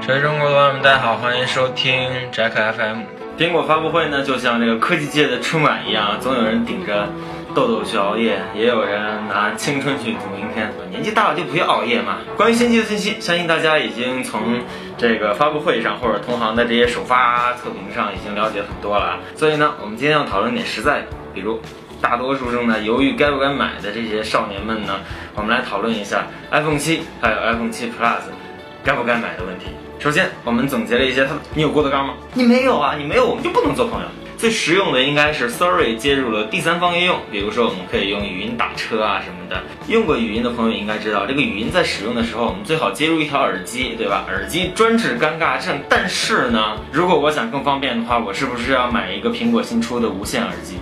全中国的朋友们，大家好，欢迎收听 Jack FM。苹果发布会呢，就像这个科技界的春晚一样，总有人顶着痘痘去熬夜，也有人拿青春去赌明天。年纪大了就不要熬夜嘛。关于新机的信息，相信大家已经从这个发布会上或者同行的这些首发测评上已经了解很多了。所以呢，我们今天要讨论点实在的，比如大多数正在犹豫该不该买的这些少年们呢，我们来讨论一下 iPhone 七还有 iPhone 七 Plus 该不该买的问题。首先，我们总结了一些它，你有郭德纲吗？你没有啊，你没有，我们就不能做朋友。最实用的应该是 Siri 接入了第三方应用，比如说我们可以用语音打车啊什么的。用过语音的朋友应该知道，这个语音在使用的时候，我们最好接入一条耳机，对吧？耳机专治尴尬症。但是呢，如果我想更方便的话，我是不是要买一个苹果新出的无线耳机？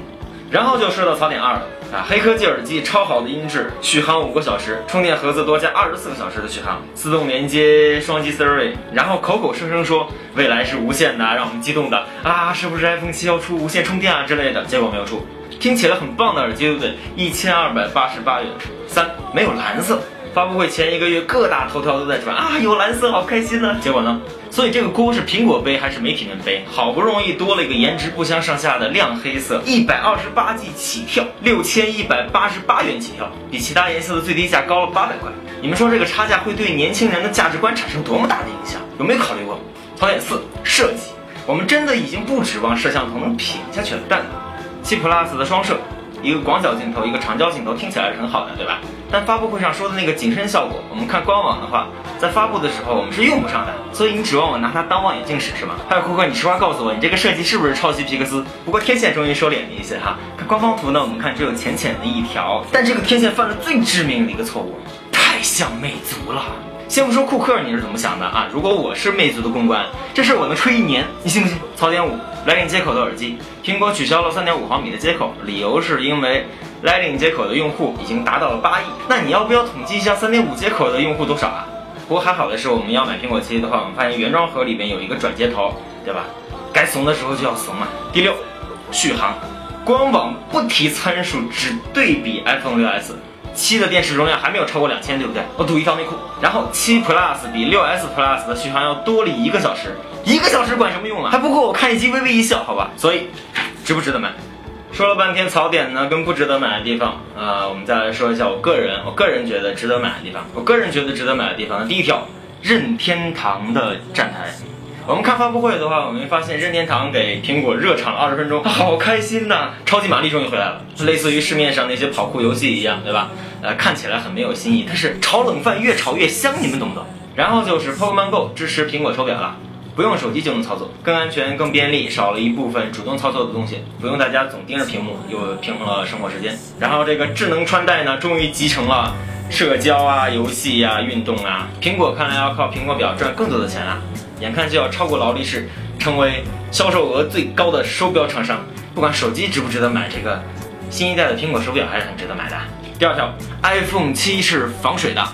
然后就说到槽点二了黑科技耳机超好的音质，续航五个小时，充电盒子多加二十四个小时的续航，自动连接双击 Siri，然后口口声声说未来是无线的，让我们激动的啊，是不是 iPhone 七要出无线充电啊之类的？结果没有出，听起来很棒的耳机，对不对？一千二百八十八元。三没有蓝色。发布会前一个月，各大头条都在传啊，有蓝色，好开心呢。结果呢？所以这个锅是苹果背还是媒体们背？好不容易多了一个颜值不相上下的亮黑色，一百二十八 G 起跳，六千一百八十八元起跳，比其他颜色的最低价高了八百块。你们说这个差价会对年轻人的价值观产生多么大的影响？有没有考虑过？槽点四，设计。我们真的已经不指望摄像头能品下去了。但七 Plus 的双摄。一个广角镜头，一个长焦镜头，听起来是很好的，对吧？但发布会上说的那个景深效果，我们看官网的话，在发布的时候我们是用不上的。所以你指望我拿它当望远镜使是吗？还有库克，你实话告诉我，你这个设计是不是抄袭皮克斯？不过天线终于收敛了一些哈。看官方图呢，我们看只有浅浅的一条，但这个天线犯了最致命的一个错误，太像魅族了。先不说库克你是怎么想的啊？如果我是魅族的公关，这事我能吹一年，你信不信？槽点五，Lightning 接口的耳机，苹果取消了3.5毫米的接口，理由是因为 Lightning 接口的用户已经达到了八亿。那你要不要统计一下3.5接口的用户多少啊？不过还好的是，我们要买苹果七的话，我们发现原装盒里面有一个转接头，对吧？该怂的时候就要怂嘛。第六，续航，官网不提参数，只对比 iPhone 6s。七的电池容量还没有超过两千，对不对？我赌一条内裤。然后七 Plus 比六 S Plus 的续航要多了一个小时，一个小时管什么用啊？还不够我看一集微微一笑，好吧？所以值不值得买？说了半天槽点呢，跟不值得买的地方呃，我们再来说一下我个人，我个人觉得值得买的地方。我个人觉得值得买的地方，第一条，任天堂的站台。我们看发布会的话，我们会发现任天堂给苹果热场了二十分钟，好开心呐！超级玛丽终于回来了，类似于市面上那些跑酷游戏一样，对吧？呃，看起来很没有新意，但是炒冷饭越炒越香，你们懂不懂？然后就是 Pokemon Go 支持苹果手表了，不用手机就能操作，更安全、更便利，少了一部分主动操作的东西，不用大家总盯着屏幕，又平衡了生活时间。然后这个智能穿戴呢，终于集成了社交啊、游戏呀、运动啊。苹果看来要靠苹果表赚更多的钱了。眼看就要超过劳力士，成为销售额最高的手表厂商。不管手机值不值得买，这个新一代的苹果手表还是很值得买的。第二条，iPhone 七是防水的，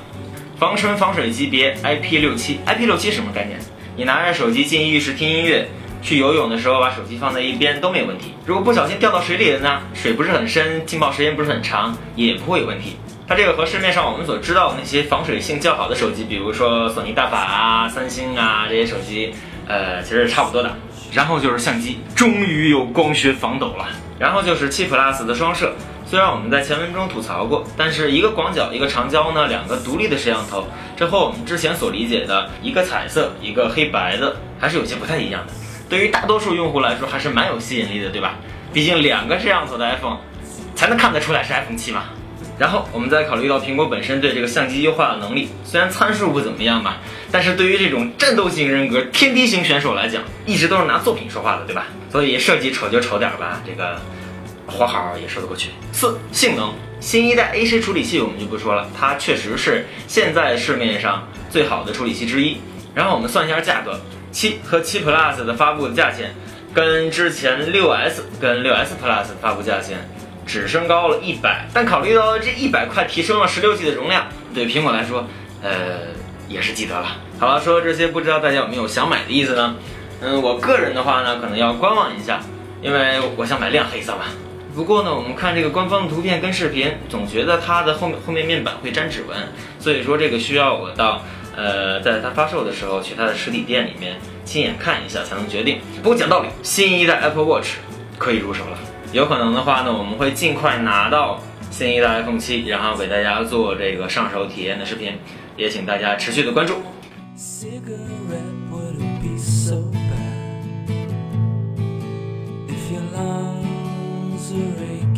防尘防水级别 IP 六七。IP 六七什么概念？你拿着手机进浴室听音乐，去游泳的时候把手机放在一边都没有问题。如果不小心掉到水里了呢？水不是很深，浸泡时间不是很长，也不会有问题。它这个和市面上我们所知道的那些防水性较好的手机，比如说索尼大法啊、三星啊这些手机，呃，其实是差不多的。然后就是相机，终于有光学防抖了。然后就是七 Plus 的双摄，虽然我们在前文中吐槽过，但是一个广角一个长焦呢，两个独立的摄像头，这和我们之前所理解的一个彩色一个黑白的还是有些不太一样的。对于大多数用户来说，还是蛮有吸引力的，对吧？毕竟两个摄像头的 iPhone，才能看得出来是 iPhone 七嘛。然后我们再考虑到苹果本身对这个相机优化的能力，虽然参数不怎么样吧，但是对于这种战斗型人格、天梯型选手来讲，一直都是拿作品说话的，对吧？所以设计丑就丑点吧，这个活好也说得过去。四性能，新一代 A 十处理器我们就不说了，它确实是现在市面上最好的处理器之一。然后我们算一下价格，七和七 Plus 的发布的价钱，跟之前六 S 跟六 S Plus 发布价钱。只升高了一百，但考虑到这一百块提升了十六 G 的容量，对苹果来说，呃，也是记得了。好了，说这些不知道大家有没有想买的意思呢？嗯，我个人的话呢，可能要观望一下，因为我想买亮黑色嘛。不过呢，我们看这个官方的图片跟视频，总觉得它的后面后面面板会沾指纹，所以说这个需要我到呃，在它发售的时候去它的实体店里面亲眼看一下才能决定。不过讲道理，新一代 Apple Watch 可以入手了，有可能的话呢，我们会尽快拿到新一代 iPhone 七，然后给大家做这个上手体验的视频，也请大家持续的关注。Cigarette